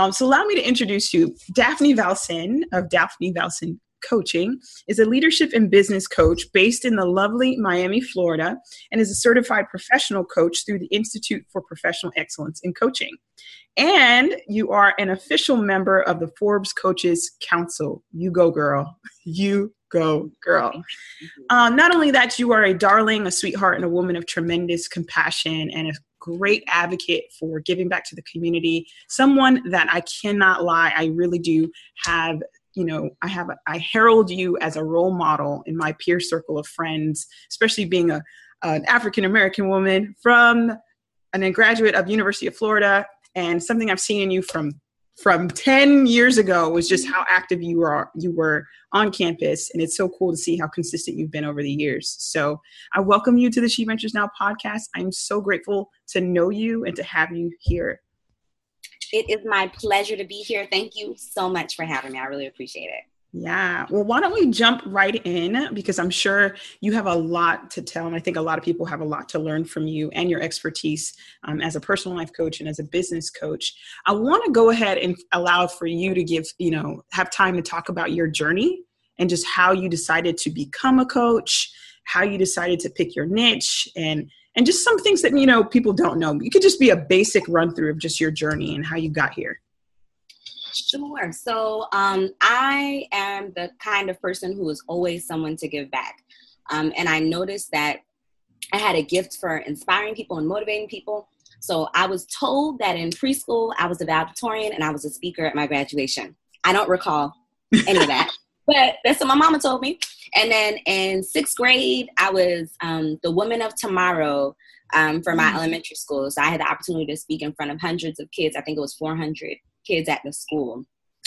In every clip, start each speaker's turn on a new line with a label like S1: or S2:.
S1: Um, so allow me to introduce you. Daphne Valsin of Daphne Valsin Coaching is a leadership and business coach based in the lovely Miami, Florida, and is a certified professional coach through the Institute for Professional Excellence in Coaching. And you are an official member of the Forbes Coaches Council. You go, girl. You go, girl. Um, not only that, you are a darling, a sweetheart, and a woman of tremendous compassion and a great advocate for giving back to the community. Someone that I cannot lie, I really do have you know i have i herald you as a role model in my peer circle of friends especially being a an african american woman from and a graduate of university of florida and something i've seen in you from from 10 years ago was just how active you are you were on campus and it's so cool to see how consistent you've been over the years so i welcome you to the she ventures now podcast i'm so grateful to know you and to have you here
S2: it is my pleasure to be here. Thank you so much for having me. I really appreciate it.
S1: Yeah. Well, why don't we jump right in? Because I'm sure you have a lot to tell. And I think a lot of people have a lot to learn from you and your expertise um, as a personal life coach and as a business coach. I want to go ahead and allow for you to give, you know, have time to talk about your journey and just how you decided to become a coach, how you decided to pick your niche, and and just some things that you know people don't know. You could just be a basic run through of just your journey and how you got here.
S2: Sure. So um, I am the kind of person who is always someone to give back, um, and I noticed that I had a gift for inspiring people and motivating people. So I was told that in preschool I was a valedictorian and I was a speaker at my graduation. I don't recall any of that, but that's what my mama told me. And then in sixth grade, I was um, the woman of tomorrow um, for my mm-hmm. elementary school. So I had the opportunity to speak in front of hundreds of kids. I think it was 400 kids at the school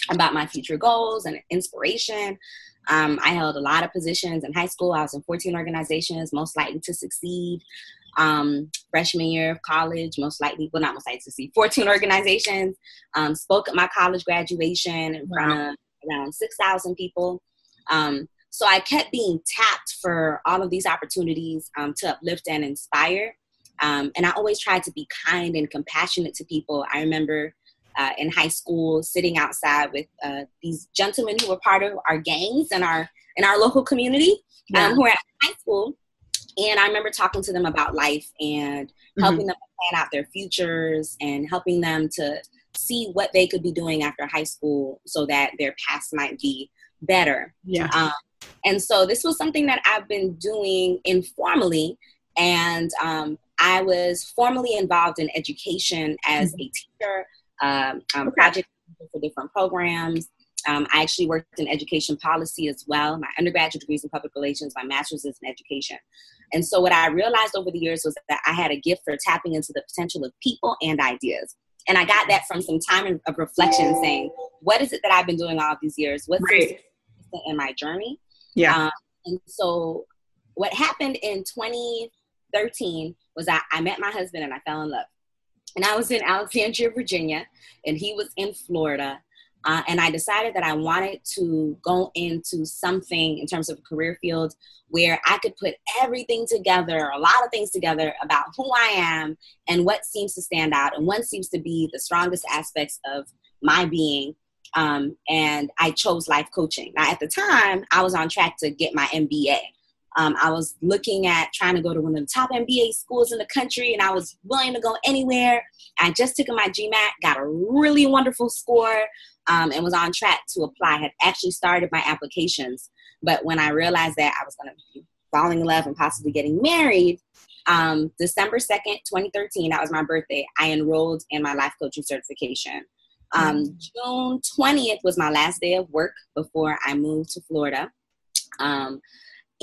S2: about my future goals and inspiration. Um, I held a lot of positions in high school. I was in 14 organizations, most likely to succeed. Um, freshman year of college, most likely, well, not most likely to succeed, 14 organizations. Um, spoke at my college graduation in front wow. of around 6,000 people. Um, so I kept being tapped for all of these opportunities um, to uplift and inspire. Um, and I always tried to be kind and compassionate to people. I remember uh, in high school sitting outside with uh, these gentlemen who were part of our gangs in our in our local community um, who were at high school. And I remember talking to them about life and helping mm-hmm. them plan out their futures and helping them to see what they could be doing after high school so that their past might be better.
S1: Yeah. Um,
S2: and so this was something that I've been doing informally. And um, I was formally involved in education as mm-hmm. a teacher, um, um, okay. project for different programs. Um, I actually worked in education policy as well. My undergraduate degrees in public relations, my master's is in education. And so, what I realized over the years was that I had a gift for tapping into the potential of people and ideas. And I got that from some time of reflection saying, what is it that I've been doing all these years? What's right. in my journey?
S1: Yeah. Um,
S2: and so what happened in 2013 was that I met my husband and I fell in love. And I was in Alexandria, Virginia, and he was in Florida. Uh, and I decided that I wanted to go into something in terms of a career field where I could put everything together, a lot of things together about who I am and what seems to stand out and what seems to be the strongest aspects of my being um, and I chose life coaching. Now, at the time, I was on track to get my MBA. Um, I was looking at trying to go to one of the top MBA schools in the country, and I was willing to go anywhere. I just took my GMAT, got a really wonderful score, um, and was on track to apply. I had actually started my applications, but when I realized that I was going to be falling in love and possibly getting married, um, December 2nd, 2013, that was my birthday, I enrolled in my life coaching certification. Um, June 20th was my last day of work before I moved to Florida um,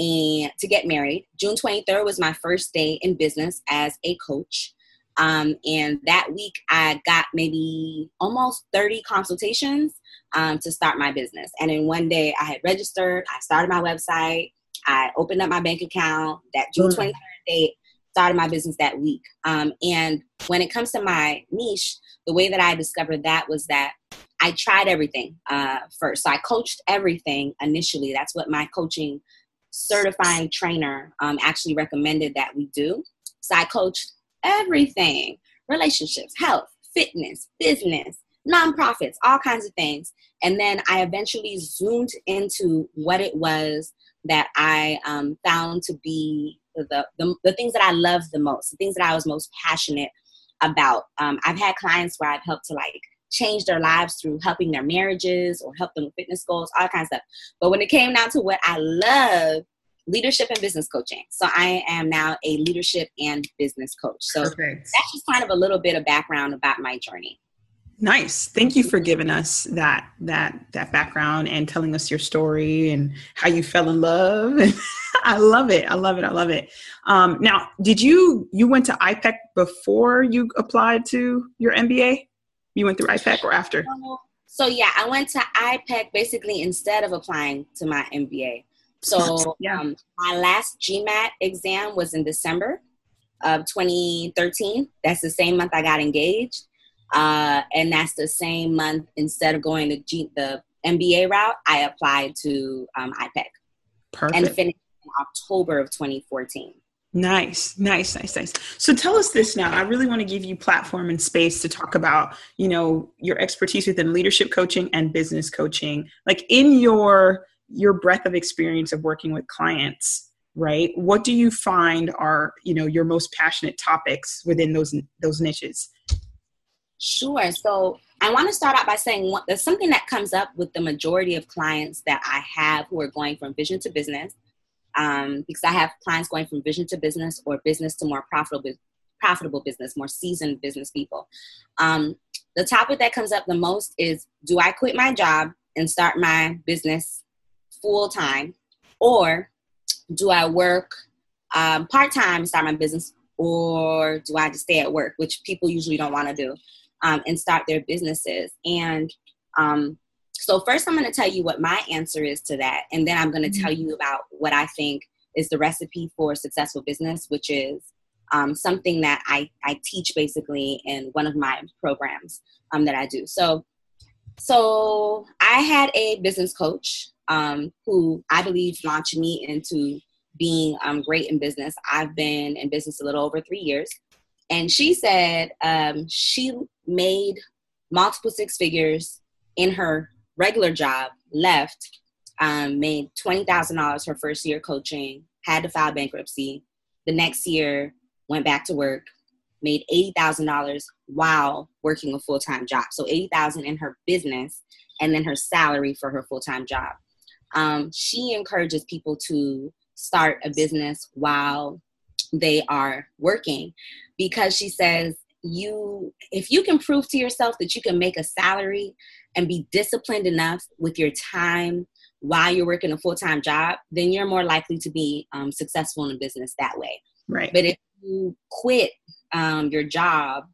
S2: and to get married. June 23rd was my first day in business as a coach. Um, and that week, I got maybe almost 30 consultations um, to start my business. And in one day, I had registered, I started my website, I opened up my bank account. That June 23rd date, started my business that week. Um, and when it comes to my niche, the way that I discovered that was that I tried everything uh, first. So I coached everything initially. That's what my coaching certifying trainer um, actually recommended that we do. So I coached everything relationships, health, fitness, business, nonprofits, all kinds of things. And then I eventually zoomed into what it was that I um, found to be the, the, the things that I loved the most, the things that I was most passionate about. Um, I've had clients where I've helped to like change their lives through helping their marriages or help them with fitness goals, all kinds of stuff. But when it came down to what I love, leadership and business coaching. So I am now a leadership and business coach. So Perfect. that's just kind of a little bit of background about my journey.
S1: Nice. Thank you for giving us that that that background and telling us your story and how you fell in love. I love it. I love it. I love it. Um, now, did you you went to IPEC before you applied to your MBA? You went through IPEC or after?
S2: So yeah, I went to IPEC basically instead of applying to my MBA. So yeah. um, my last GMAT exam was in December of 2013. That's the same month I got engaged. Uh, and that's the same month, instead of going to G- the MBA route, I applied to um, IPEC. Perfect. And finished in October of 2014.
S1: Nice, nice, nice, nice. So tell us this now. I really want to give you platform and space to talk about, you know, your expertise within leadership coaching and business coaching. Like in your your breadth of experience of working with clients, right? What do you find are, you know, your most passionate topics within those those niches?
S2: Sure. So I want to start out by saying there's something that comes up with the majority of clients that I have who are going from vision to business. Um, because I have clients going from vision to business or business to more profitable profitable business, more seasoned business people. Um, the topic that comes up the most is do I quit my job and start my business full time, or do I work um, part time, start my business, or do I just stay at work, which people usually don't want to do, um, and start their businesses? And um, so, first, I'm going to tell you what my answer is to that, and then I'm going to mm-hmm. tell you about what I think is the recipe for successful business, which is um, something that I, I teach basically in one of my programs um, that I do. So, so I had a business coach um, who I believe launched me into being um, great in business. I've been in business a little over three years. And she said um, she made multiple six figures in her regular job, left, um, made $20,000 her first year coaching, had to file bankruptcy. The next year, went back to work, made $80,000 while working a full time job. So 80000 in her business and then her salary for her full time job. Um, she encourages people to start a business while they are working because she says you if you can prove to yourself that you can make a salary and be disciplined enough with your time while you're working a full-time job then you're more likely to be um, successful in a business that way.
S1: Right.
S2: But if you quit um, your job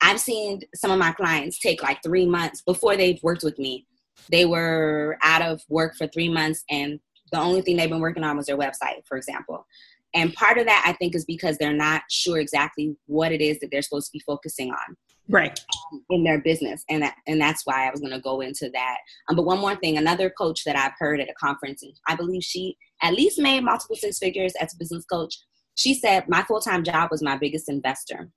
S2: i've seen some of my clients take like three months. Before they've worked with me they were out of work for three months and the only thing they've been working on was their website for example. And part of that i think is because they're not sure exactly what it is that they're supposed to be focusing on
S1: right
S2: in their business and that and that's why i was going to go into that um, but one more thing another coach that i've heard at a conference and i believe she at least made multiple six figures as a business coach she said my full-time job was my biggest investor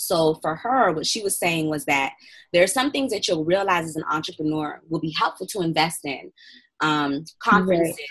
S2: so for her, what she was saying was that there are some things that you'll realize as an entrepreneur will be helpful to invest in. Um, conferences, right.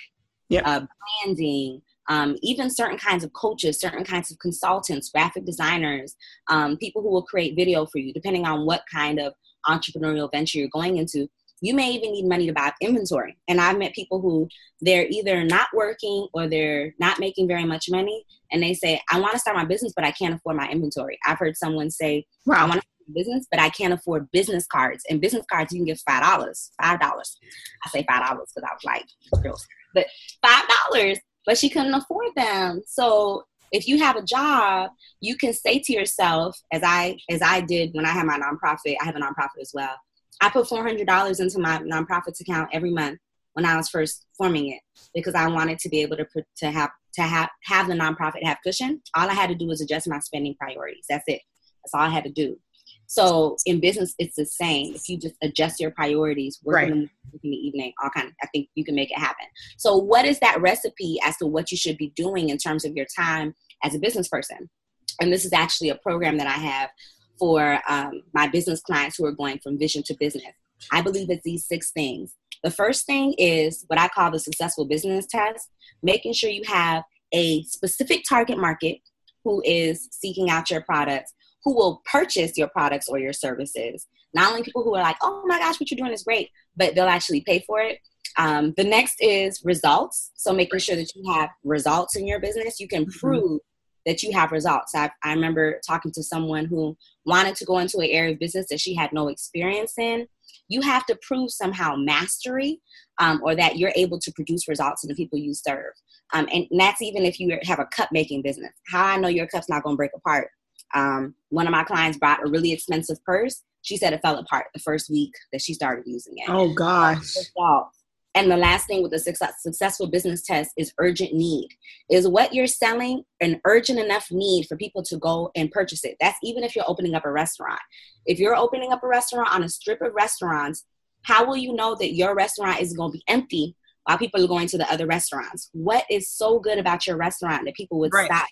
S2: yep. uh, branding, um, even certain kinds of coaches, certain kinds of consultants, graphic designers, um, people who will create video for you, depending on what kind of entrepreneurial venture you're going into. You may even need money to buy inventory. And I've met people who they're either not working or they're not making very much money. And they say, I want to start my business, but I can't afford my inventory. I've heard someone say, wow. I want to start a business, but I can't afford business cards. And business cards, you can get $5. $5. I say $5 because I was like, girls. But $5, but she couldn't afford them. So if you have a job, you can say to yourself, as I as I did when I had my nonprofit, I have a nonprofit as well. I put $400 into my nonprofits account every month when I was first forming it because I wanted to be able to to have to have have the nonprofit have cushion. All I had to do was adjust my spending priorities. That's it. That's all I had to do. So in business, it's the same. If you just adjust your priorities, work right. in, the, in the evening, all kind of, I think you can make it happen. So what is that recipe as to what you should be doing in terms of your time as a business person? And this is actually a program that I have for um, my business clients who are going from vision to business. I believe it's these six things. The first thing is what I call the successful business test, making sure you have a specific target market who is seeking out your products, who will purchase your products or your services. Not only people who are like, oh my gosh, what you're doing is great, but they'll actually pay for it. Um, the next is results. So making sure that you have results in your business. You can mm-hmm. prove that you have results. I, I remember talking to someone who wanted to go into an area of business that she had no experience in. You have to prove somehow mastery um, or that you're able to produce results in the people you serve. Um, and that's even if you have a cup making business. How I know your cup's not going to break apart. Um, one of my clients bought a really expensive purse. She said it fell apart the first week that she started using it.
S1: Oh gosh.
S2: And the last thing with the success, successful business test is urgent need. Is what you're selling an urgent enough need for people to go and purchase it? That's even if you're opening up a restaurant. If you're opening up a restaurant on a strip of restaurants, how will you know that your restaurant is going to be empty while people are going to the other restaurants? What is so good about your restaurant that people would right. stop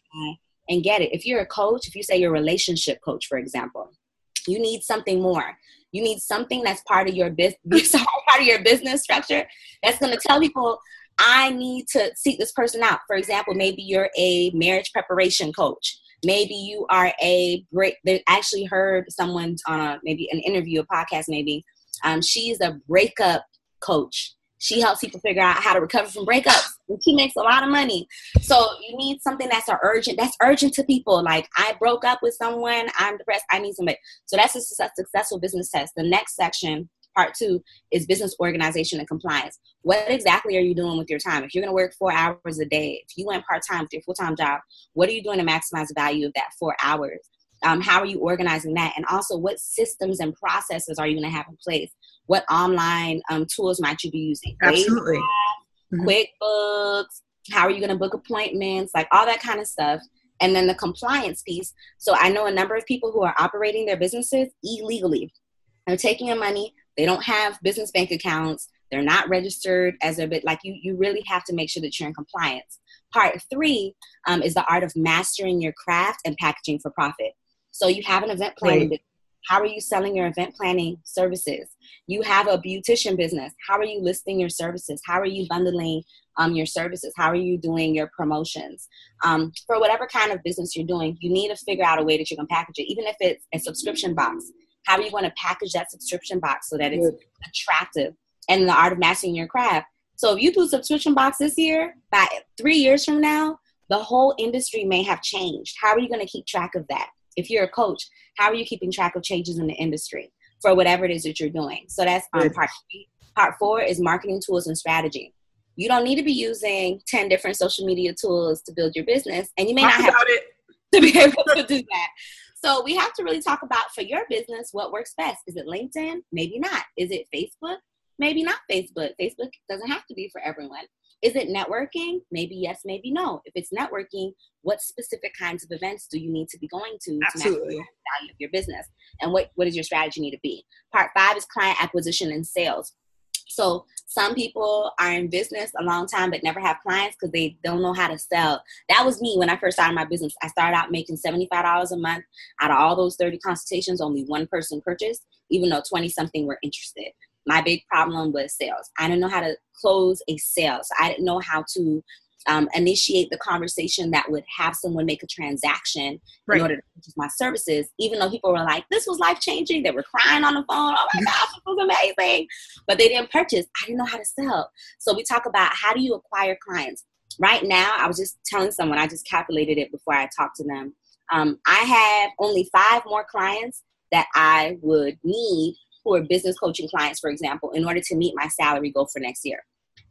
S2: and get it? If you're a coach, if you say you're a relationship coach, for example, you need something more. You need something that's part of your business, part of your business structure that's going to tell people, I need to seek this person out. For example, maybe you're a marriage preparation coach. Maybe you are a break. They actually heard someone on a maybe an interview, a podcast, maybe. Um, she's a breakup coach she helps people figure out how to recover from breakups she makes a lot of money. So you need something that's urgent that's urgent to people. Like i broke up with someone i'm depressed i need somebody. So that's a successful business test. The next section part two is business organization and compliance. What exactly are you doing with your time? If you're going to work four hours a day if you went part-time with your full-time job what are you doing to maximize the value of that four hours? Um, how are you organizing that? And also what systems and processes are you going to have in place? What online um, tools might you be using?
S1: Absolutely
S2: mm-hmm. quickbooks how are you going to book appointments like all that kind of stuff. And then the compliance piece. So i know a number of people who are operating their businesses illegally. They're taking your money. They don't have business bank accounts. They're not registered as a bit like you you really have to make sure that you're in compliance. Part three um, is the art of mastering your craft and packaging for profit. So you have an event planning right. How are you selling your event planning services? You have a beautician business. How are you listing your services? How are you bundling um, your services? How are you doing your promotions? Um, for whatever kind of business you're doing, you need to figure out a way that you can package it, even if it's a subscription box. How are you going to package that subscription box so that it's attractive? And the art of mastering your craft. So if you do a subscription box this year, by three years from now, the whole industry may have changed. How are you going to keep track of that? If you're a coach, how are you keeping track of changes in the industry for whatever it is that you're doing? So that's um, part three. Part four is marketing tools and strategy. You don't need to be using 10 different social media tools to build your business, and you may talk not have it. to be able to do that. So we have to really talk about for your business what works best. Is it LinkedIn? Maybe not. Is it Facebook? Maybe not Facebook. Facebook doesn't have to be for everyone. Is it networking? Maybe yes, maybe no. If it's networking, what specific kinds of events do you need to be going to
S1: Absolutely.
S2: to maximize the value of your business? And what, what does your strategy need to be? Part five is client acquisition and sales. So some people are in business a long time but never have clients because they don't know how to sell. That was me when I first started my business. I started out making $75 a month. Out of all those 30 consultations, only one person purchased, even though 20 something were interested my big problem was sales. I didn't know how to close a sale. So I didn't know how to um, initiate the conversation that would have someone make a transaction right. in order to purchase my services, even though people were like, this was life changing. They were crying on the phone. Oh my gosh, this was amazing. But they didn't purchase. I didn't know how to sell. So we talk about how do you acquire clients? Right now, I was just telling someone, I just calculated it before I talked to them. Um, I have only five more clients that I would need who are business coaching clients, for example, in order to meet my salary goal for next year.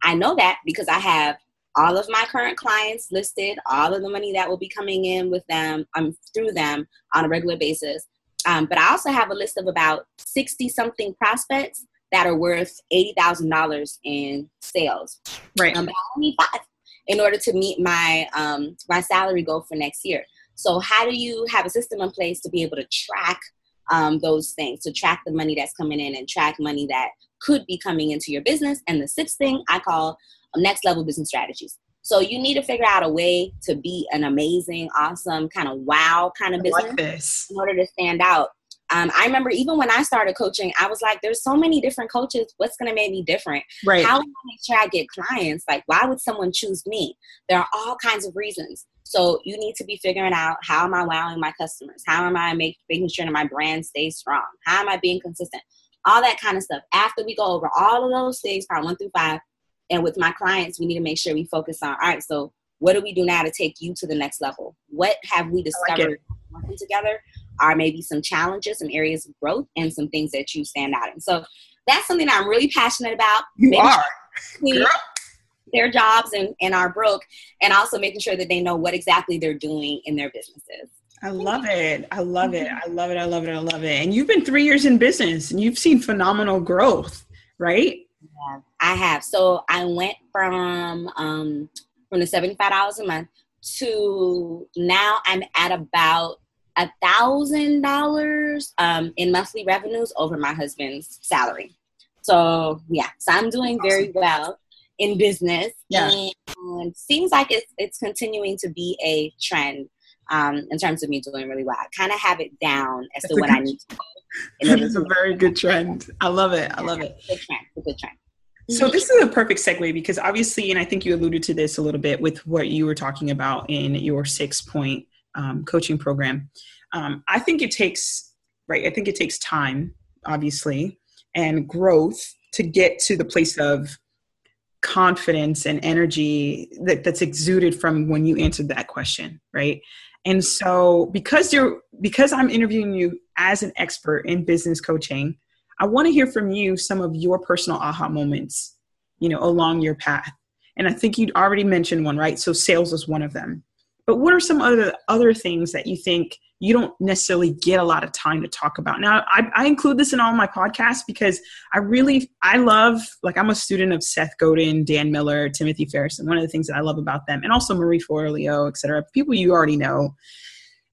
S2: I know that because I have all of my current clients listed, all of the money that will be coming in with them, um, through them on a regular basis. Um, but I also have a list of about 60 something prospects that are worth $80,000 in sales.
S1: Right.
S2: Um, I need five in order to meet my, um, my salary goal for next year. So how do you have a system in place to be able to track um, those things to track the money that's coming in and track money that could be coming into your business. And the sixth thing I call next level business strategies. So you need to figure out a way to be an amazing, awesome, kind of wow kind of business
S1: like
S2: in order to stand out. Um, I remember even when I started coaching, I was like, there's so many different coaches. What's going to make me different?
S1: Right.
S2: How do I make sure I get clients? Like, why would someone choose me? There are all kinds of reasons. So you need to be figuring out how am I wowing my customers? How am I make, making sure that my brand stays strong? How am I being consistent? All that kind of stuff. After we go over all of those things, part one through five, and with my clients, we need to make sure we focus on, all right, so what do we do now to take you to the next level? What have we discovered like working together? Are maybe some challenges, some areas of growth, and some things that you stand out in. So that's something I'm really passionate about.
S1: You are.
S2: Sure their jobs and, and are broke, and also making sure that they know what exactly they're doing in their businesses.
S1: I love it. I love it. I love it. I love it. I love it. And you've been three years in business and you've seen phenomenal growth, right?
S2: Yeah, I have. So I went from um, from the seventy five dollars a month to now I'm at about a thousand dollars um, in monthly revenues over my husband's salary. So yeah, so I'm doing very well in business.
S1: Yeah.
S2: And seems like it's it's continuing to be a trend um, in terms of me doing really well. I kind of have it down as That's to what I need to
S1: do. A very good trend. I love it. I love it.
S2: Good trend. A good trend.
S1: So this is a perfect segue because obviously, and I think you alluded to this a little bit with what you were talking about in your six point um, coaching program. Um, I think it takes right. I think it takes time, obviously, and growth to get to the place of confidence and energy that, that's exuded from when you answered that question, right? And so because you're because I'm interviewing you as an expert in business coaching, I want to hear from you some of your personal aha moments, you know, along your path. And I think you'd already mentioned one, right? So sales was one of them. But what are some other other things that you think you don't necessarily get a lot of time to talk about. Now, I, I, include this in all my podcasts because I really, I love, like, I'm a student of Seth Godin, Dan Miller, Timothy Ferriss, and one of the things that I love about them, and also Marie Forleo, et cetera, people you already know.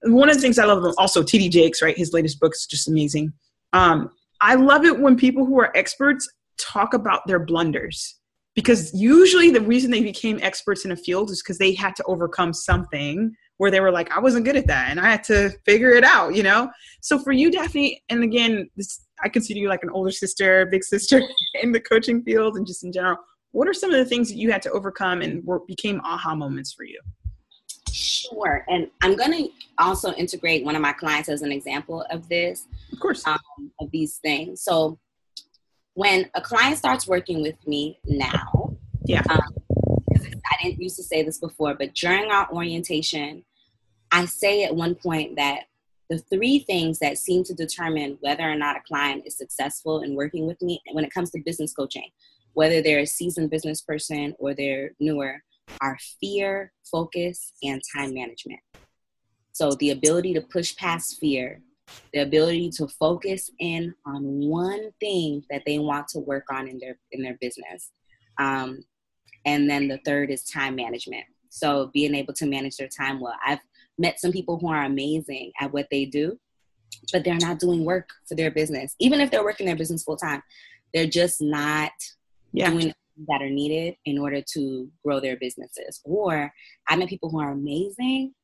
S1: One of the things I love also TD Jakes, right? His latest book is just amazing. Um, I love it when people who are experts talk about their blunders because usually the reason they became experts in a field is because they had to overcome something where they were like, I wasn't good at that and I had to figure it out, you know? So for you, Daphne, and again, this, I consider you like an older sister, big sister in the coaching field and just in general. What are some of the things that you had to overcome and were, became aha moments for you?
S2: Sure. And I'm going to also integrate one of my clients as an example of this.
S1: Of course. Um,
S2: of these things. So when a client starts working with me now,
S1: yeah. Um,
S2: I used to say this before, but during our orientation, I say at one point that the three things that seem to determine whether or not a client is successful in working with me when it comes to business coaching, whether they're a seasoned business person or they're newer, are fear, focus, and time management. So the ability to push past fear, the ability to focus in on one thing that they want to work on in their in their business, um, and then the third is time management. So being able to manage their time well. I've met some people who are amazing at what they do, but they're not doing work for their business. Even if they're working their business full time, they're just not yeah. doing that are needed in order to grow their businesses. Or I met people who are amazing,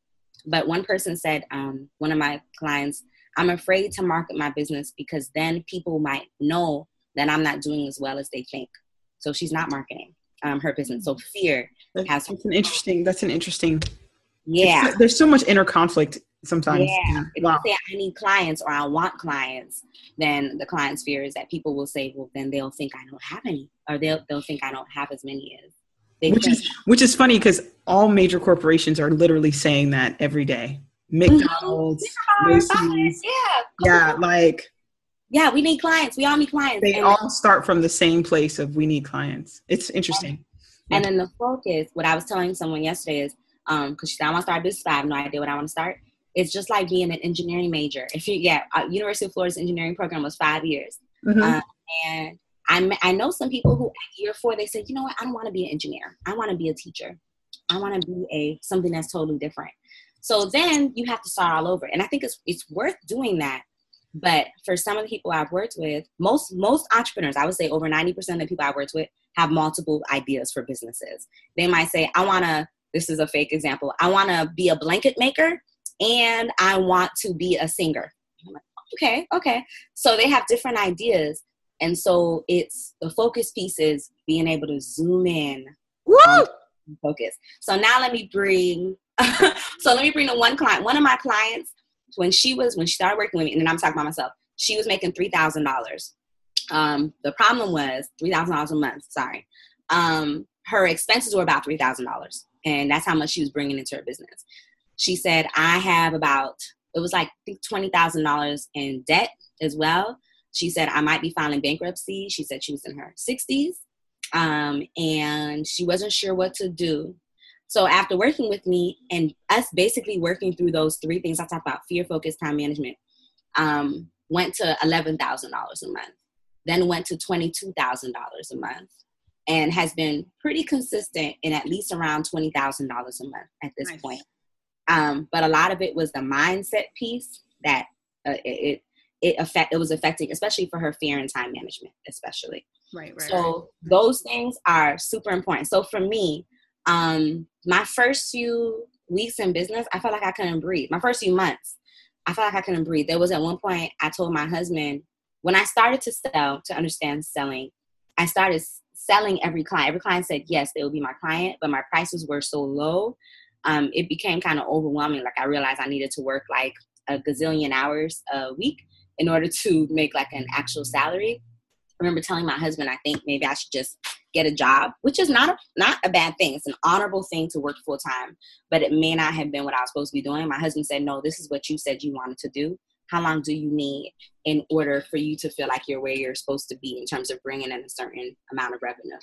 S2: but one person said, um, one of my clients, I'm afraid to market my business because then people might know that I'm not doing as well as they think. So she's not marketing um, her business. So fear
S1: that's, has. That's an interesting. That's an interesting.
S2: Yeah.
S1: There's so much inner conflict sometimes.
S2: Yeah. If wow. you say I need clients or I want clients, then the client's fear is that people will say, well, then they'll think I don't have any, or they'll they'll think I don't have as many as. They
S1: which think. is which is funny because all major corporations are literally saying that every day. Mm-hmm. McDonald's, Macy's,
S2: yeah,
S1: yeah, like
S2: yeah, we need clients. We all need clients.
S1: They and all start from the same place of we need clients. It's interesting.
S2: And then the focus, what I was telling someone yesterday is, um, because she said I want to start a business, but I have no idea what I want to start. It's just like being an engineering major. If you, yeah, uh, University of Florida's engineering program was five years, mm-hmm. um, and I I know some people who at year four they said, you know what, I don't want to be an engineer. I want to be a teacher. I want to be a something that's totally different. So then you have to start all over, and I think it's it's worth doing that but for some of the people I've worked with, most most entrepreneurs, I would say over 90% of the people I've worked with have multiple ideas for businesses. They might say, I wanna, this is a fake example, I wanna be a blanket maker and I want to be a singer. Like, okay, okay. So they have different ideas. And so it's the focus piece is being able to zoom in.
S1: Woo!
S2: Focus. So now let me bring so let me bring the one client. One of my clients, when she was when she started working with me, and then I'm talking about myself, she was making three thousand dollars. Um, the problem was three thousand dollars a month. Sorry, um, her expenses were about three thousand dollars, and that's how much she was bringing into her business. She said, "I have about it was like I think twenty thousand dollars in debt as well." She said, "I might be filing bankruptcy." She said she was in her sixties, um, and she wasn't sure what to do. So after working with me and us basically working through those three things I talked about, fear, focus, time management, um, went to eleven thousand dollars a month, then went to twenty two thousand dollars a month, and has been pretty consistent in at least around twenty thousand dollars a month at this nice. point. Um, but a lot of it was the mindset piece that uh, it it affect it was affecting, especially for her fear and time management, especially.
S1: Right, right.
S2: So
S1: right.
S2: those things are super important. So for me, um, my first few weeks in business, I felt like I couldn't breathe. My first few months, I felt like I couldn't breathe. There was at one point I told my husband when I started to sell to understand selling, I started selling every client. Every client said yes, they would be my client, but my prices were so low, um, it became kind of overwhelming. Like I realized I needed to work like a gazillion hours a week in order to make like an actual salary. I remember telling my husband, I think maybe I should just get a job, which is not a, not a bad thing. It's an honorable thing to work full time, but it may not have been what I was supposed to be doing. My husband said, "No, this is what you said you wanted to do. How long do you need in order for you to feel like you're where you're supposed to be in terms of bringing in a certain amount of revenue?"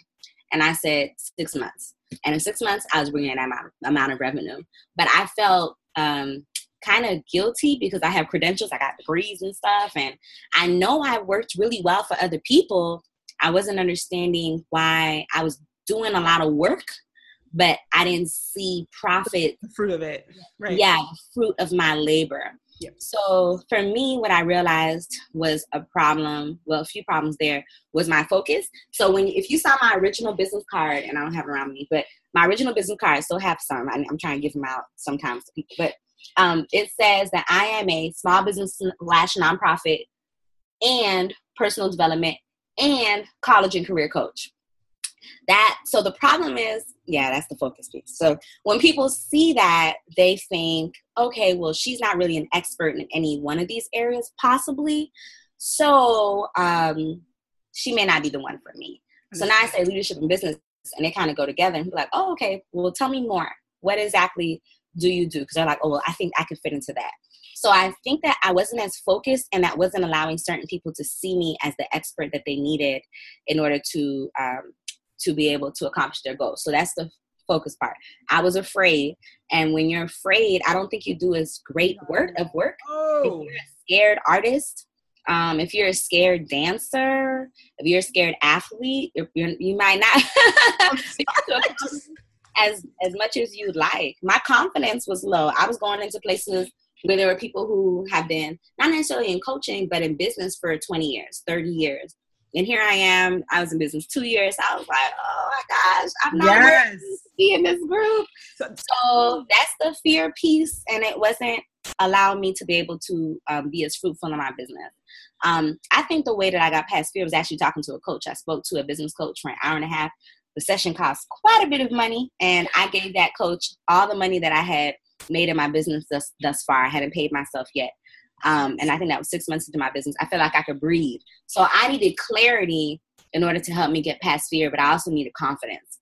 S2: And I said, six months. And in six months, I was bringing in that amount, amount of revenue. But I felt um, kind of guilty because I have credentials, I got degrees and stuff, and I know I worked really well for other people, I wasn't understanding why I was doing a lot of work, but I didn't see profit.
S1: The fruit of it. Right.
S2: Yeah, fruit of my labor. Yep. So for me, what I realized was a problem. Well, a few problems there was my focus. So when if you saw my original business card, and I don't have it around me, but my original business card, I still have some. I'm trying to give them out sometimes to people, but um, it says that I am a small business slash nonprofit and personal development and college and career coach. That so the problem is, yeah, that's the focus piece. So when people see that, they think, okay, well, she's not really an expert in any one of these areas, possibly. So um, she may not be the one for me. So now I say leadership and business, and they kind of go together and be like, oh, okay, well, tell me more. What exactly do you do? Because they're like, oh, well, I think I could fit into that. So I think that I wasn't as focused and that wasn't allowing certain people to see me as the expert that they needed in order to um, to be able to accomplish their goals. So that's the focus part. I was afraid, and when you're afraid, I don't think you do as great work of work. Oh. If you're a scared artist, um, if you're a scared dancer, if you're a scared athlete, you're, you're, you might not as as much as you'd like. My confidence was low. I was going into places where there were people who have been not necessarily in coaching but in business for 20 years 30 years. And here i am i was in business two years. I was like oh my gosh i'm not yes. to be in this group. So that's the fear piece and it wasn't allowing me to be able to um, be as fruitful in my business. Um, i think the way that i got past fear was actually talking to a coach. I spoke to a business coach for an hour and a half. The session cost quite a bit of money and i gave that coach all the money that i had made in my business thus, thus far. I hadn't paid myself yet. Um, and I think that was six months into my business. I felt like I could breathe. So I needed clarity in order to help me get past fear, but I also needed confidence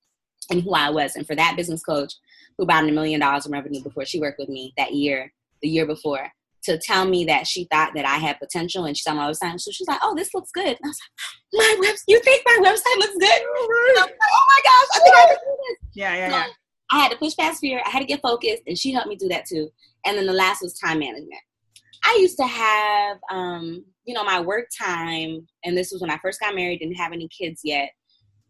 S2: in who I was. And for that business coach who bought a million dollars in revenue before she worked with me that year, the year before, to tell me that she thought that I had potential and she saw my website. So she's like, oh, this looks good. And I was like, my website, you think my website looks good? Like, oh my gosh, I think I can do this.
S1: Yeah, yeah, yeah.
S2: I had to push past fear. I had to get focused, and she helped me do that too. And then the last was time management. I used to have, um, you know, my work time, and this was when I first got married, didn't have any kids yet,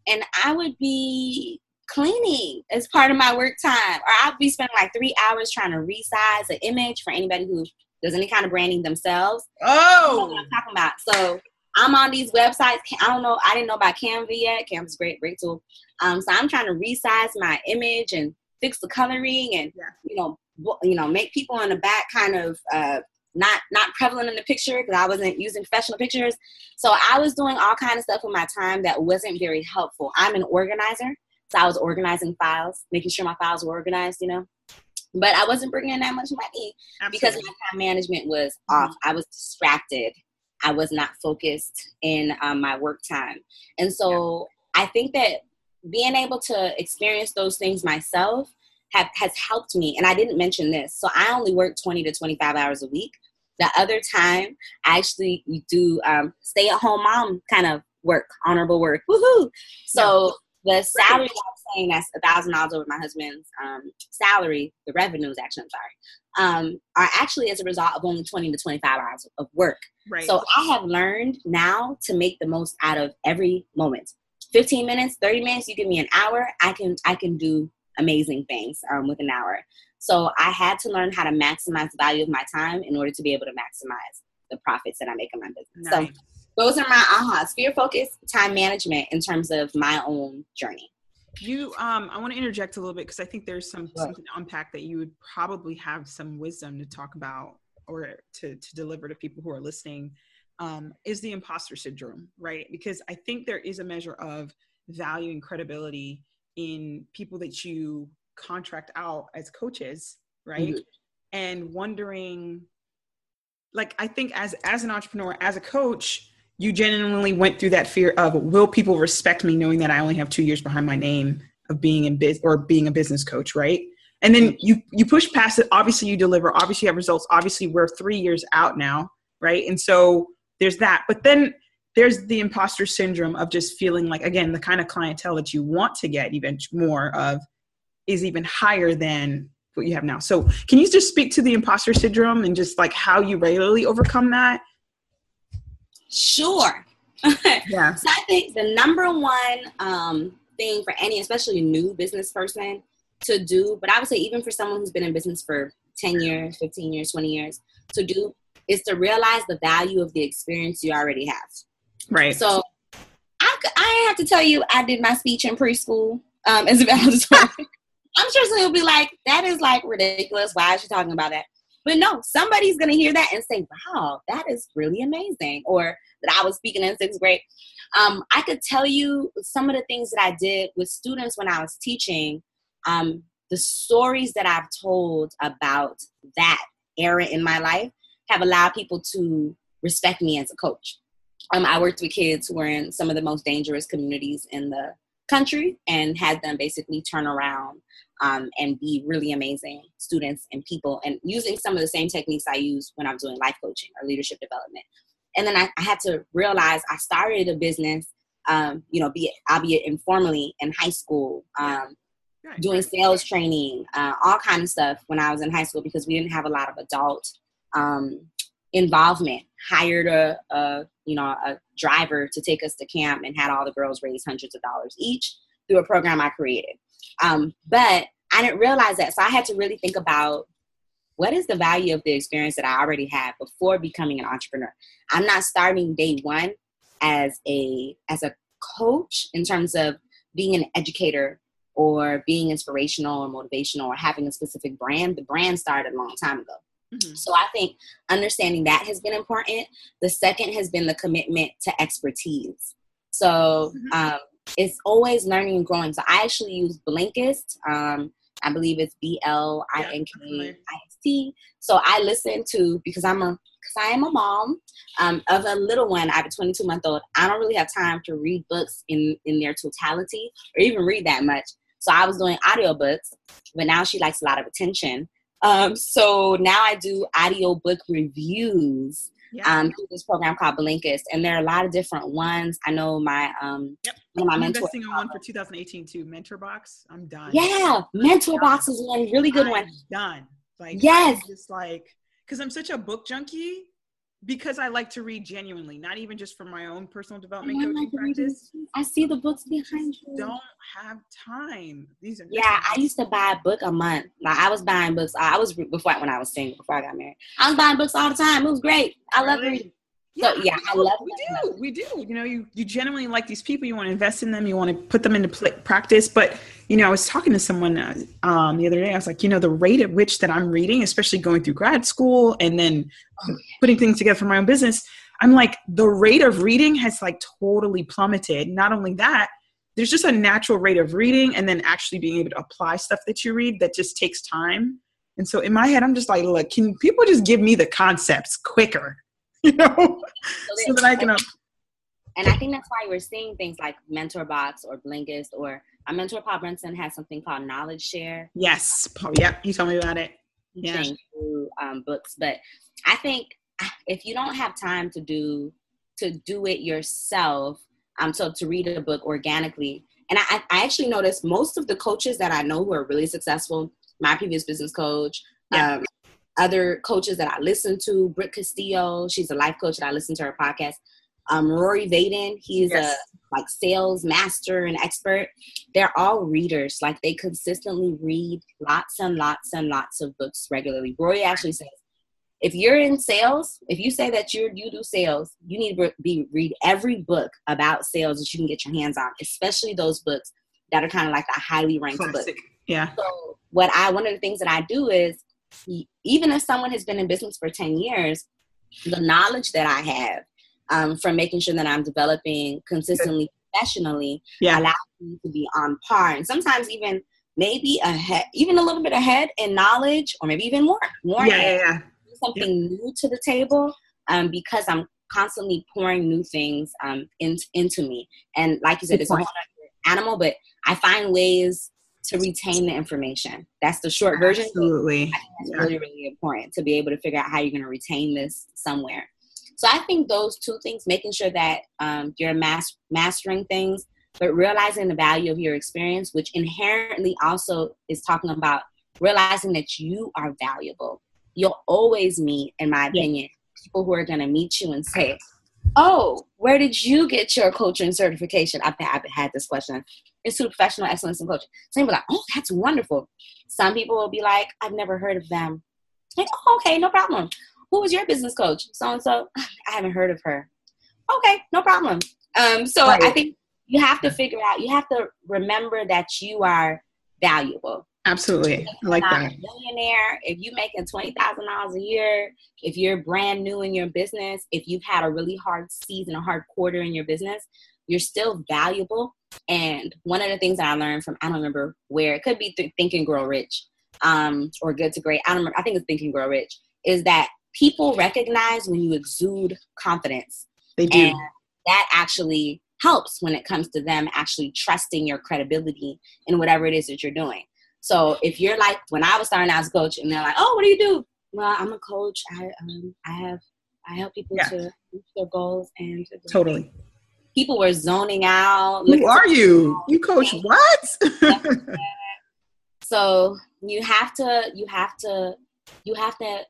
S2: and I would be cleaning as part of my work time, or I'd be spending like three hours trying to resize an image for anybody who does any kind of branding themselves.
S1: Oh,
S2: I'm talking about. So I'm on these websites. I don't know. I didn't know about Canva yet. Canva's great, great tool. Um, so I'm trying to resize my image and fix the coloring and yeah. you know, you know, make people in the back kind of uh, not not prevalent in the picture because I wasn't using professional pictures. So I was doing all kind of stuff with my time that wasn't very helpful. I'm an organizer, so I was organizing files, making sure my files were organized, you know. But I wasn't bringing in that much money Absolutely. because my time management was off. Mm-hmm. I was distracted. I was not focused in um, my work time, and so yeah. I think that being able to experience those things myself have, has helped me. And I didn't mention this. So I only work 20 to 25 hours a week. The other time, I actually do um, stay at home mom kind of work, honorable work. Woohoo! So yeah. the salary I'm saying that's a thousand dollars over my husband's um, salary, the revenues actually, I'm sorry, um, are actually as a result of only 20 to 25 hours of work. Right. So I have learned now to make the most out of every moment. 15 minutes, 30 minutes, you give me an hour, I can I can do amazing things um, with an hour. So I had to learn how to maximize the value of my time in order to be able to maximize the profits that I make in my business. Nice. So those are my ahas: fear focus, time management in terms of my own journey.
S1: You, um, I want to interject a little bit because I think there's some sure. something to unpack that you would probably have some wisdom to talk about or to to deliver to people who are listening. Um, is the imposter syndrome, right? Because I think there is a measure of value and credibility in people that you contract out as coaches right mm-hmm. and wondering like i think as as an entrepreneur as a coach you genuinely went through that fear of will people respect me knowing that i only have two years behind my name of being in biz or being a business coach right and then mm-hmm. you you push past it obviously you deliver obviously you have results obviously we're three years out now right and so there's that. But then there's the imposter syndrome of just feeling like again the kind of clientele that you want to get even more of is even higher than what you have now. So can you just speak to the imposter syndrome and just like how you regularly overcome that?
S2: Sure. Yeah. So i think the number one um, thing for any especially new business person to do but i would say even for someone who's been in business for 10 years 15 years 20 years to do is to realize the value of the experience you already have
S1: Right.
S2: So I, I have to tell you, I did my speech in preschool um, as. I'm sure somebody will be like, that is like ridiculous. Why is she talking about that? But no, somebody's going to hear that and say, wow, that is really amazing. Or that I was speaking in sixth grade. Um, I could tell you some of the things that I did with students when I was teaching, um, the stories that I've told about that era in my life have allowed people to respect me as a coach. Um, I worked with kids who were in some of the most dangerous communities in the country and had them basically turn around um, and be really amazing students and people and using some of the same techniques I use when I'm doing life coaching or leadership development. And then I, I had to realize I started a business, um, you know, be it, albeit informally in high school, um, doing sales training, uh, all kind of stuff when I was in high school because we didn't have a lot of adult um, involvement. Hired a, a you know, a driver to take us to camp and had all the girls raise hundreds of dollars each through a program I created. Um, but I didn't realize that. So I had to really think about what is the value of the experience that I already had before becoming an entrepreneur. I'm not starting day one as a as a coach in terms of being an educator or being inspirational or motivational or having a specific brand. The brand started a long time ago. Mm-hmm. So I think understanding that has been important. The second has been the commitment to expertise. So mm-hmm. um, it's always learning and growing. So I actually use Blinkist. Um, I believe it's B L I N K I S T. So I listen to because I'm a because I am a mom um, of a little one. I have a 22 month old. I don't really have time to read books in in their totality or even read that much. So I was doing audiobooks, but now she likes a lot of attention. Um, so now I do audiobook reviews yeah. um, through this program called Blinkist, and there are a lot of different ones. I know my um,
S1: yep. one of my I'm mentors. investing in one for 2018 too. Mentor Box. I'm done.
S2: Yeah, Mentor Box is one really good
S1: I'm
S2: one.
S1: Done. Like
S2: yes,
S1: just like because I'm such a book junkie because I like to read genuinely, not even just for my own personal development coaching like practice.
S2: I see the books behind you.
S1: Don't have time. These are
S2: yeah. I used to buy a book a month. Like I was buying books. I was before when I was single before I got married. I was buying books all the time. It was great. I love reading. So yeah, I love
S1: we do. We do. You know, you you genuinely like these people. You want to invest in them. You want to put them into pl- practice. But you know, I was talking to someone uh, um, the other day. I was like, you know, the rate at which that I'm reading, especially going through grad school and then oh, putting things together for my own business, I'm like, the rate of reading has like totally plummeted. Not only that, there's just a natural rate of reading and then actually being able to apply stuff that you read that just takes time. And so in my head, I'm just like, look, can people just give me the concepts quicker? You know, so, so that I can.
S2: and I think that's why we're seeing things like Mentor Box or Blinkist or my mentor Paul Brunson has something called Knowledge Share.
S1: Yes, Paul. Yep, you told me about it.
S2: Yeah, through um, books, but I think if you don't have time to do to do it yourself, um, so to read a book organically, and I, I actually noticed most of the coaches that I know who are really successful, my previous business coach, yeah. um, other coaches that I listen to, Britt Castillo, she's a life coach that I listen to her podcast. Um, Rory Vaden, he's yes. a like sales master and expert. They're all readers. Like they consistently read lots and lots and lots of books regularly. Rory actually says, if you're in sales, if you say that you you do sales, you need to be read every book about sales that you can get your hands on, especially those books that are kind of like a highly ranked Classic. book.
S1: Yeah.
S2: So what I one of the things that I do is even if someone has been in business for 10 years, the knowledge that I have um, from making sure that I'm developing consistently professionally yeah. allows me to be on par and sometimes even maybe ahead, even a little bit ahead in knowledge or maybe even more, more
S1: yeah, yeah, yeah.
S2: something yeah. new to the table um, because I'm constantly pouring new things um, in, into me. And like you said, Good it's point. a whole animal, but I find ways to retain the information. That's the short version.
S1: Absolutely.
S2: that's yeah. really, really important to be able to figure out how you're going to retain this somewhere. So I think those two things, making sure that um, you're mas- mastering things, but realizing the value of your experience, which inherently also is talking about realizing that you are valuable. You'll always meet, in my opinion, yeah. people who are going to meet you and say, oh, where did you get your coaching certification? I've, I've had this question. Institute of Professional Excellence in Coaching. Some people are like, oh, that's wonderful. Some people will be like, I've never heard of them. Like, oh, okay, no problem. Who was your business coach? So and so. I haven't heard of her. Okay, no problem. Um, so right. I think you have to figure out. You have to remember that you are valuable.
S1: Absolutely. I like that.
S2: millionaire, if you're making twenty thousand dollars a year, if you're brand new in your business, if you've had a really hard season, a hard quarter in your business, you're still valuable. And one of the things that I learned from I don't remember where it could be th- Think and Grow Rich, um, or Good to Great. I don't remember. I think it's Think and Grow Rich. Is that people recognize when you exude confidence.
S1: They do. And
S2: that actually helps when it comes to them actually trusting your credibility in whatever it is that you're doing. So if you're like when I was starting out as a coach and they're like, "Oh, what do you do?" Well, I'm a coach. I um, I have I help people yeah. to reach their goals and to
S1: totally.
S2: People were zoning out.
S1: Who are you? You coach what?
S2: so you have to you have to you have to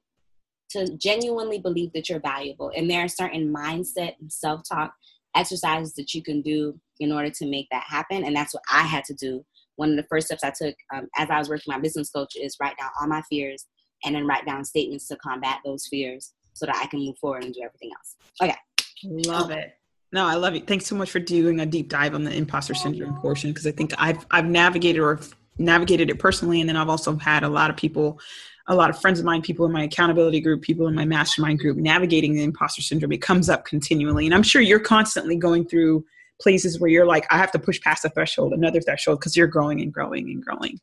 S2: to genuinely believe that you're valuable and there are certain mindset and self-talk exercises that you can do in order to make that happen and that's what i had to do one of the first steps I took um, as I was working my business coach is write down all my fears and then write down statements to combat those fears so that I can move forward and do everything else. Okay.
S1: Love it. No, I love it. Thanks so much for doing a deep dive on the imposter syndrome portion because I think I've I've navigated or navigated it personally, and then I've also had a lot of people, a lot of friends of mine, people in my accountability group, people in my mastermind group, navigating the imposter syndrome. It comes up continually, and I'm sure you're constantly going through places where you're like, I have to push past a threshold, another threshold, because you're growing and growing and growing.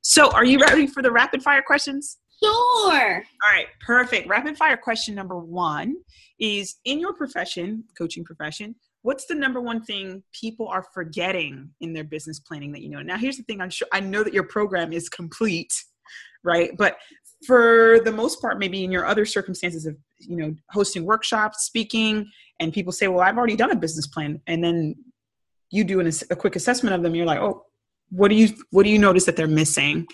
S1: So, are you ready for the rapid fire questions?
S2: Sure.
S1: All right, perfect. Rapid fire question number one is In your profession, coaching profession, what's the number one thing people are forgetting in their business planning that you know? Now, here's the thing I'm sure I know that your program is complete, right? But for the most part, maybe in your other circumstances of, you know, hosting workshops, speaking, and people say, well, I've already done a business plan. And then you do an, a quick assessment of them. You're like, oh, what do you, what do you notice that they're missing?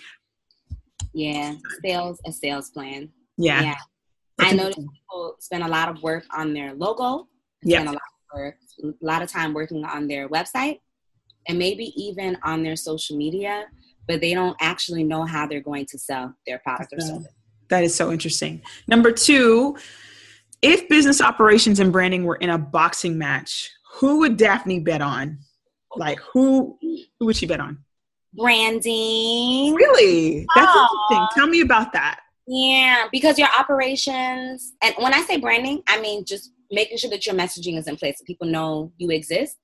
S2: Yeah. Sales, a sales plan.
S1: Yeah. yeah.
S2: I notice people spend a lot of work on their logo.
S1: Yeah.
S2: a lot of work, a lot of time working on their website and maybe even on their social media, but they don't actually know how they're going to sell their product or service.
S1: That is so interesting. Number two, If business operations and branding were in a boxing match, who would Daphne bet on? Like who who would she bet on?
S2: Branding.
S1: Really? That's Aww. Oh. Interesting. Um, Tell me about that.
S2: Yeah, because your operations, and when I say branding, I mean just making sure that your messaging is in place so people know you exist.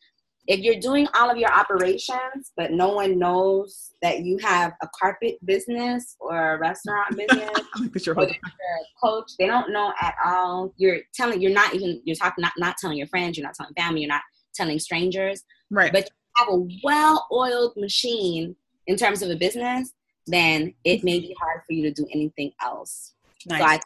S2: If you're doing all of your operations, but no one knows that you have a carpet business or a restaurant business, or a coach, they don't know at all. You're telling, you're not even, you're talking, not, not telling your friends, you're not telling family, you're not telling strangers.
S1: Right.
S2: But you have a well oiled machine in terms of a business, then it may be hard for you to do anything else. Nice. So I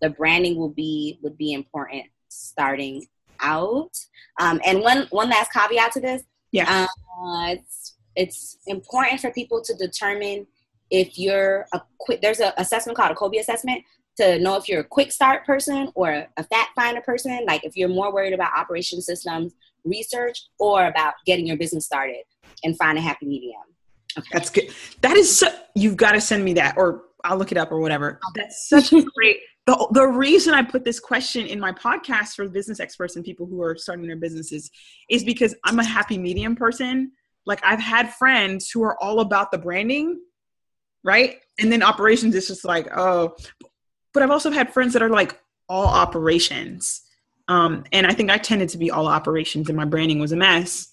S2: the branding will be would be important starting out. Um, and one one last caveat to this,
S1: yeah,
S2: uh, it's it's important for people to determine if you're a quick. There's an assessment called a Kolbe assessment to know if you're a quick start person or a fact finder person. Like if you're more worried about operation systems research or about getting your business started and find a happy medium.
S1: Okay. That's good. That is so, you've got to send me that or I'll look it up or whatever. That's such a great the, the reason I put this question in my podcast for business experts and people who are starting their businesses is because I'm a happy medium person. Like I've had friends who are all about the branding, right? And then operations is just like, oh, but I've also had friends that are like all operations. Um, and I think I tended to be all operations and my branding was a mess.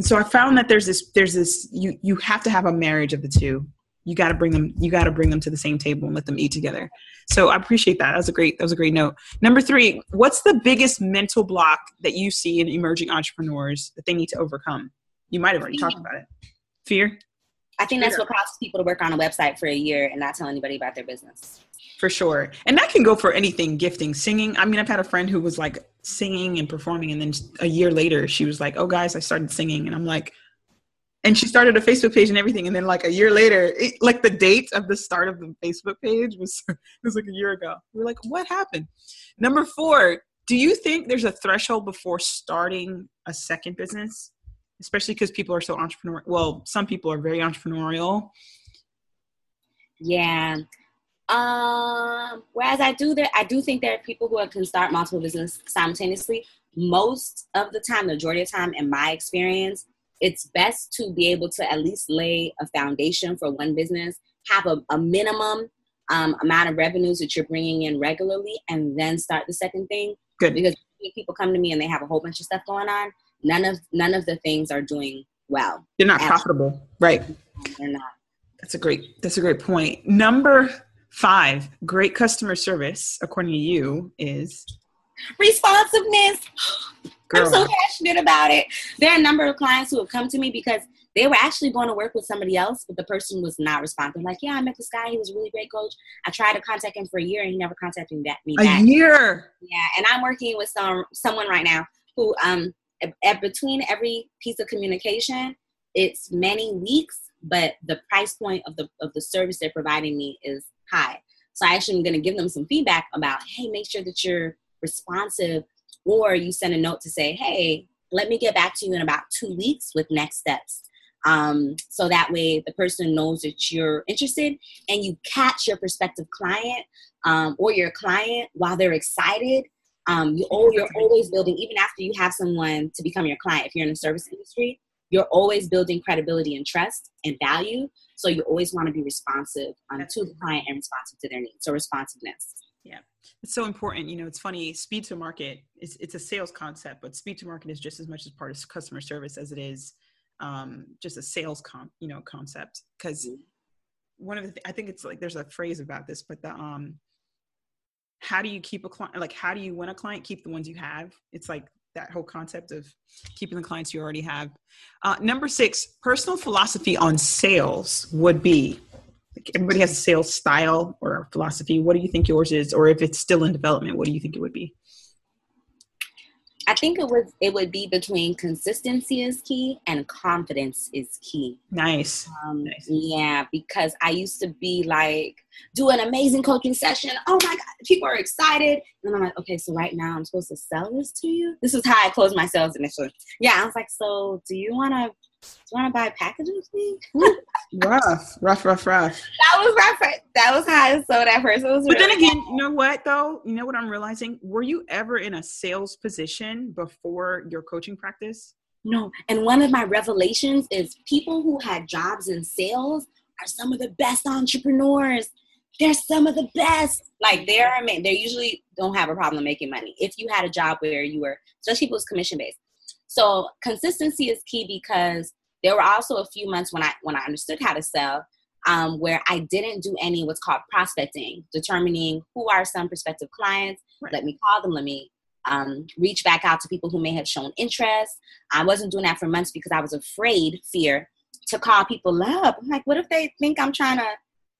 S1: So I found that there's this, there's this, you, you have to have a marriage of the two. You got to bring them you got to bring them to the same table and let them eat together. So i appreciate that. That was a great that was a great note. Number three what's the biggest mental block that you see in emerging entrepreneurs that they need to overcome? You might have already talked about it. Fear
S2: i think that's what causes people to work on a website for a year and not tell anybody about their business
S1: for sure and that can go for anything gifting singing i mean i've had a friend who was like singing and performing and then a year later she was like oh guys i started singing and i'm like and she started a Facebook page and everything. And then like a year later, it, like the date of the start of the Facebook page was was like a year ago. We are like, what happened? Number four, do you think there's a threshold before starting a second business? Especially because people are so entrepreneurial. Well, some people are very entrepreneurial.
S2: Yeah. Um, whereas I do that, I do think there are people who can start multiple business simultaneously. Most of the time, the majority of the time, in my experience, it's best to be able to at least lay a foundation for one business, have a, a minimum um, amount of revenues that you're bringing in regularly, and then start the second thing.
S1: Good.
S2: Because people come to me and they have a whole bunch of stuff going on. None of none of the things are doing well.
S1: They're not profitable, right?
S2: They're not.
S1: That's a great. That's a great point. Number five, great customer service, according to you, is
S2: responsiveness. Girl. I'm so passionate about it. There are a number of clients who have come to me because they were actually going to work with somebody else, but the person was not responding. Like, yeah, I met this guy. He was a really great coach. I tried to contact him for a year, and he never contacted me back. Me
S1: a
S2: back.
S1: year.
S2: Yeah, and I'm working with some someone right now who, um, at, between every piece of communication, it's many weeks, but the price point of the of the service they're providing me is high. So I actually am going to give them some feedback about, hey, make sure that you're responsive or you send a note to say, hey, let me get back to you in about two weeks with next steps. Um, so that way the person knows that you're interested and you catch your prospective client um, or your client while they're excited. Um, you, you're always building, even after you have someone to become your client, if you're in the service industry, you're always building credibility and trust and value. So you always want to be responsive um, to the client and responsive to their needs. So responsiveness.
S1: Yeah, it's so important. You know, it's funny. Speed to market is it's a sales concept, but speed to market is just as much as part of customer service as it is um, just a sales com you know concept. Because mm-hmm. one of the th- I think it's like there's a phrase about this, but the um, how do you keep a client? Like how do you win a client? Keep the ones you have. It's like that whole concept of keeping the clients you already have. Uh, number six, personal philosophy on sales would be like everybody has a sales style or philosophy. What do you think yours is? Or if it's still in development, what do you think it would be?
S2: I think it would it would be between consistency is key and confidence is key.
S1: Nice.
S2: Um,
S1: nice.
S2: Yeah, because I used to be like do an amazing coaching session. Oh my god, people are excited, and I'm like, okay, so right now I'm supposed to sell this to you. This is how I closed my sales initially. Yeah, I was like, so do you want to want to buy packages with me?
S1: rough, rough, rough, rough.
S2: That was rough. That was how I sold at first. It was
S1: but really then again, you know what though? You know what I'm realizing? Were you ever in a sales position before your coaching practice?
S2: No. And one of my revelations is people who had jobs in sales are some of the best entrepreneurs. They're some of the best. Like they're they usually don't have a problem making money. If you had a job where you were, especially if it was commission based. So consistency is key because there were also a few months when I when I understood how to sell, um, where I didn't do any what's called prospecting, determining who are some prospective clients. Right. Let me call them. Let me um, reach back out to people who may have shown interest. I wasn't doing that for months because I was afraid, fear, to call people up. I'm like, what if they think I'm trying to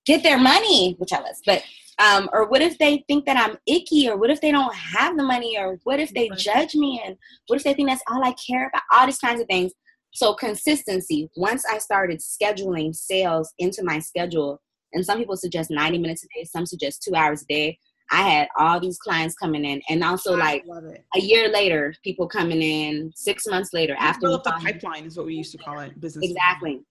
S2: get their money, which I was, but um, or what if they think that I'm icky, or what if they don't have the money, or what if they judge me, and what if they think that's all I care about? All these kinds of things. So consistency. Once I started scheduling sales into my schedule, and some people suggest 90 minutes a day, some suggest two hours a day. I had all these clients coming in, and also like a year later, people coming in six months later after
S1: the pipeline is what we used to call it. Business
S2: exactly.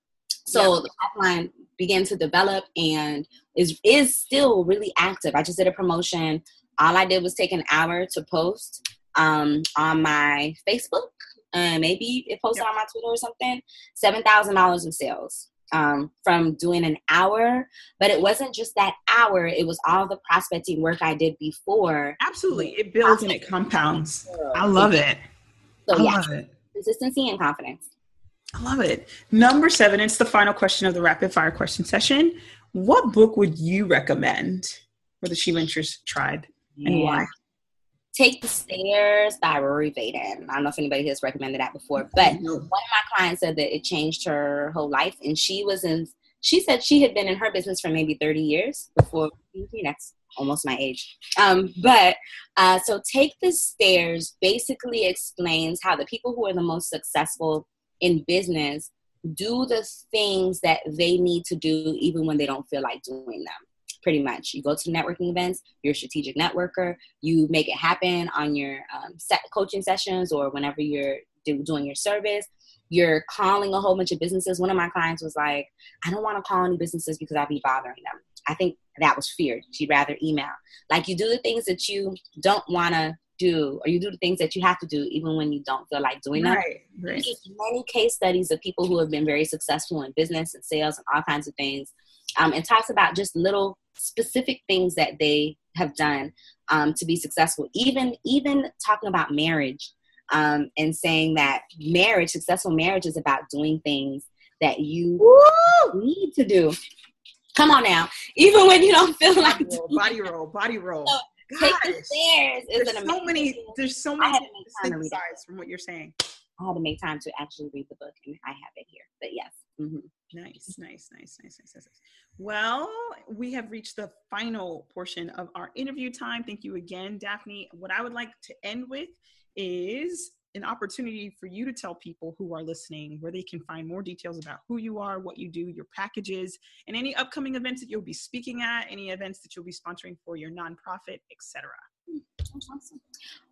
S2: So yeah. the pipeline began to develop and is is still really active. I just did a promotion. All I did was take an hour to post um, on my Facebook, uh, maybe it posted on my Twitter or something. Seven thousand dollars in sales um, from doing an hour, but it wasn't just that hour. It was all the prospecting work I did before.
S1: Absolutely, it builds and it compounds. I love it. So I yeah, love it.
S2: Consistency and confidence.
S1: I love it. Number seven, it's the final question of the rapid fire question session. What book would you recommend for the She Ventures tribe and yeah. why?
S2: Take the Stairs by Rory Vaden. I don't know if anybody has recommended that before, but one of my clients said that it changed her whole life. And she was in, she said she had been in her business for maybe 30 years before, that's almost my age. Um, but uh, so Take the Stairs basically explains how the people who are the most successful in business do the things that they need to do even when they don't feel like doing them. Pretty much you go to networking events you're a strategic networker you make it happen on your um, set coaching sessions or whenever you're do, doing your service. You're calling a whole bunch of businesses. One of my clients was like i don't want to call any businesses because i'd be bothering them. I think that was fear she'd rather email. Like you do the things that you don't want to do or you do the things that you have to do even when you don't feel like doing them. Right, right. Many case studies of people who have been very successful in business and sales and all kinds of things. Um, and talks about just little specific things that they have done um, to be successful. Even even talking about marriage um, and saying that marriage, successful marriage, is about doing things that you Woo! need to do. Come on now, even when you don't feel like
S1: body roll, body roll, body roll. So
S2: Take the stairs
S1: is there's so many. There's so many sides from what you're saying.
S2: I had to make time to actually read the book, and I have it here. But yes.
S1: Mm-hmm. Nice, nice, nice, nice, nice, nice. Well, we have reached the final portion of our interview time. Thank you again, Daphne. What I would like to end with is an opportunity for you to tell people who are listening where they can find more details about who you are, what you do, your packages, and any upcoming events that you'll be speaking at, any events that you'll be sponsoring for your nonprofit, etc.
S2: Awesome.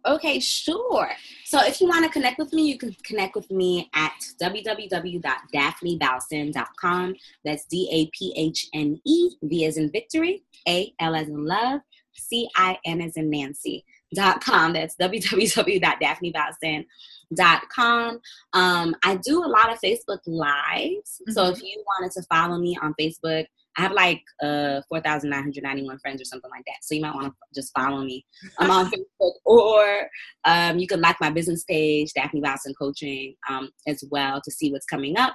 S2: Okay, sure. So if you want to connect with me, you can connect with me at www.daphnevalcin.com. That's D A P H N E, V as in victory, A L as in love, C I N as in Nancy dot com. That's www.daphnevalcin.com. Um, I do a lot of Facebook lives. Mm-hmm. So if you wanted to follow me on Facebook, I have like uh, 4,991 friends or something like that. So you might want to just follow me. I'm on Facebook or um, you can like my business page, Daphne Valcin Coaching, um, as well to see what's coming up.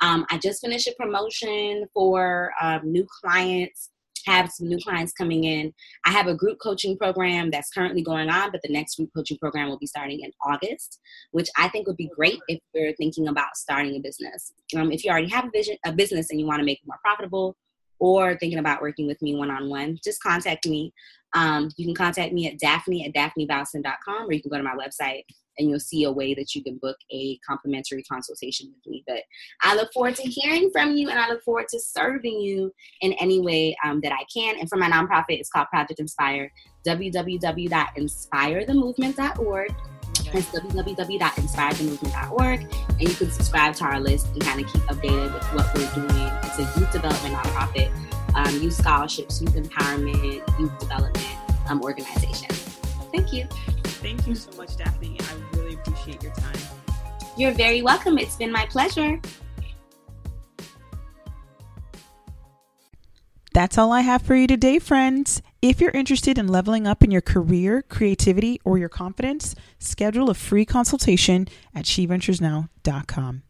S2: Um, I just finished a promotion for um, new clients have some new clients coming in. I have a group coaching program that's currently going on, but the next group coaching program will be starting in August, which I think would be great if you're thinking about starting a business. Um, if you already have a vision, a business, and you want to make it more profitable, or thinking about working with me one on one, just contact me. Um, you can contact me at daphne at daphnevalcin.com, or you can go to my website and you'll see a way that you can book a complimentary consultation with me. But I look forward to hearing from you and I look forward to serving you in any way um, that I can. And for my nonprofit, it's called Project Inspire, www.inspirethemovement.org. It's www.inspirethemovement.org, and you can subscribe to our list and kind of keep updated with what we're doing. It's a youth development nonprofit, um, youth scholarships, youth empowerment, youth development um, organization. Thank you.
S1: Thank you so much, Daphne. I appreciate your time.
S2: You're very welcome. It's been my pleasure.
S1: That's all I have for you today, friends. If you're interested in leveling up in your career, creativity, or your confidence, schedule a free consultation at sheventuresnow.com.